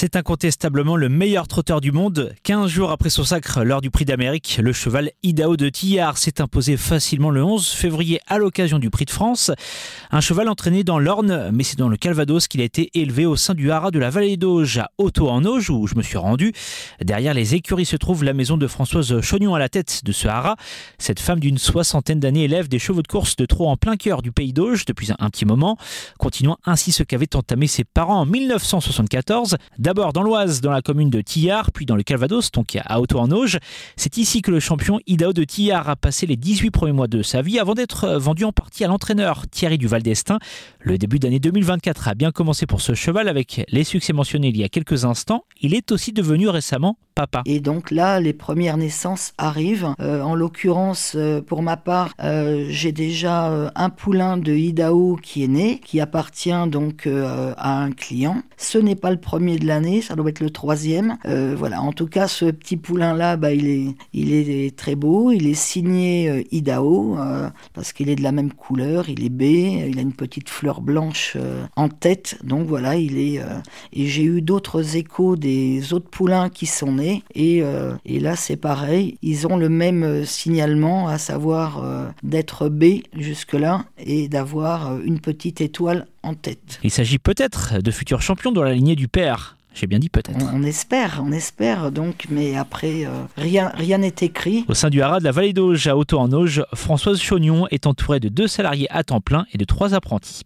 C'est incontestablement le meilleur trotteur du monde. 15 jours après son sacre lors du prix d'Amérique, le cheval Idaho de Tillard s'est imposé facilement le 11 février à l'occasion du prix de France. Un cheval entraîné dans l'Orne, mais c'est dans le Calvados qu'il a été élevé au sein du haras de la vallée d'Auge, à Auto en Auge, où je me suis rendu. Derrière les écuries se trouve la maison de Françoise Chognon à la tête de ce haras. Cette femme d'une soixantaine d'années élève des chevaux de course de trop en plein cœur du pays d'Auge depuis un petit moment, continuant ainsi ce qu'avaient entamé ses parents en 1974. D'abord dans l'Oise, dans la commune de Tillard, puis dans le Calvados, donc à Auto en Auge. C'est ici que le champion Idaho de Tillard a passé les 18 premiers mois de sa vie avant d'être vendu en partie à l'entraîneur Thierry Duval d'Estaing. Le début d'année 2024 a bien commencé pour ce cheval avec les succès mentionnés il y a quelques instants. Il est aussi devenu récemment papa. Et donc là, les premières naissances arrivent. Euh, en l'occurrence, euh, pour ma part, euh, j'ai déjà un poulain de Idaho qui est né, qui appartient donc à un client. Ce n'est pas le premier de l'année, ça doit être le troisième. voilà, en tout cas, ce petit poulain-là, bah, il, est, il est très beau. Il est signé Idaho parce qu'il est de la même couleur. Il est B, il a une petite fleur blanche en tête. Donc voilà, il est. et j'ai eu d'autres échos des autres poulains qui sont nés euh, et, là, c'est pareil. Ils ont le même euh, signalement, à savoir euh, d'être B jusque-là et d'avoir une petite étoile en tête. Il s'agit peut-être de futurs champions dans la lignée du père. J'ai bien dit peut-être. On, espère, on espère donc, mais après, rien rien n'est écrit. Au sein du haras de la vallée d'Auge à Auto en Auge, Françoise Chaugnon est entourée de deux salariés à temps plein et de trois apprentis.